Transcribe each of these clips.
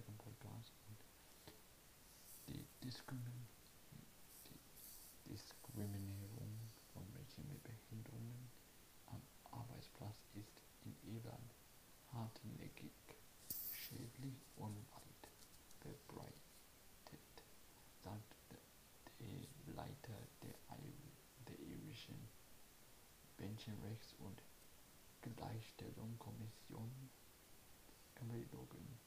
Dragon Ball Gas und die, Diskrimin die Diskriminierung von Menschen mit Behinderungen am Arbeitsplatz ist in Irland hartnäckig, schädlich und weit verbreitet, sagt der Leiter der, der irischen Menschenrechts- und Gleichstellungskommission Emily Logan.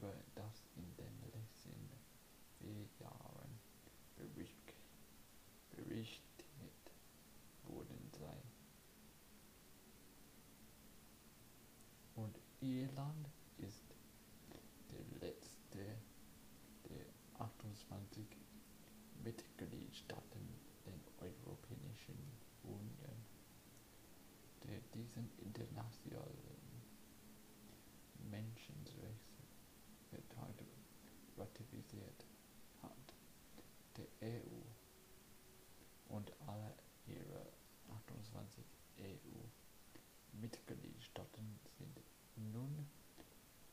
Über das in den letzten vier Jahren berichtet worden sei. Und Irland ist der letzte der 28 Mitgliedstaaten der Europäischen Union, der diesen internationalen Menschenrechtsvertrag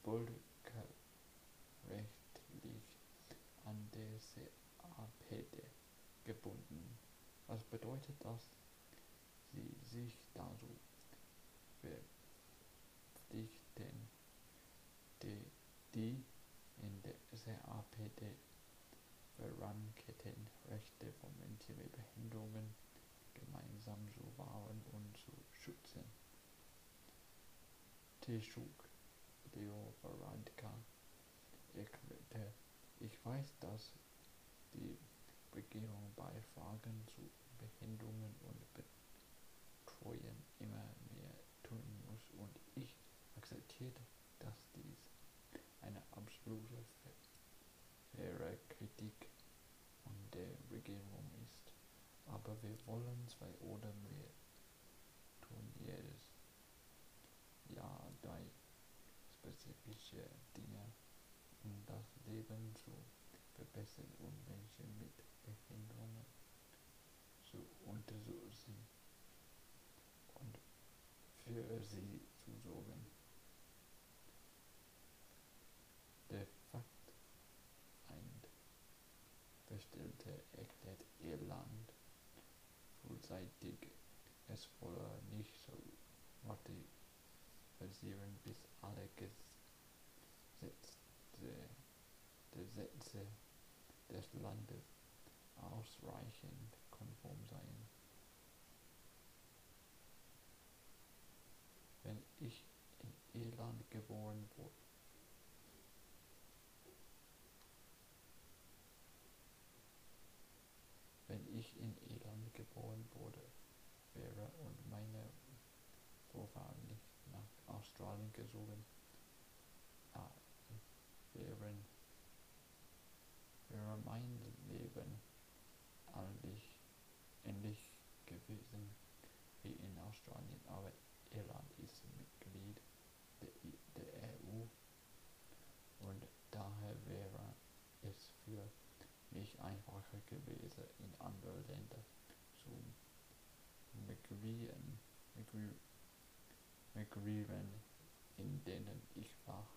völkerrechtlich an der CAPD gebunden, was bedeutet, dass sie sich dazu verpflichten, die, die in der CAPD verankerten Rechte von Menschen mit Behinderungen gemeinsam zu wahren und zu schützen. Taoiseach Leo Varadkar erklärte, ich weiß, dass die Regierung bei Fragen zu Behinderungen und Betreuen immer mehr tun muss und ich akzeptiere, dass dies eine absolute faire Kritik an der Regierung ist. Aber wir wollen zwei oder mehr tun jedes Jahr drei spezifische Dinge, um das Leben zu verbessern und Menschen mit Behinderungen zu unterstützen und für sie zu sorgen. Der Fakt einbestellte erklärt Irland frühzeitig, es wolle nicht so ratifizieren, bis ausreichend konform seien. Wenn ich in Irland geboren wurde, wenn ich in Irland geboren wurde, wäre und meine Vorfahren nicht nach Australien gezogen Agree McGreevan agree agreement in Denon Islam.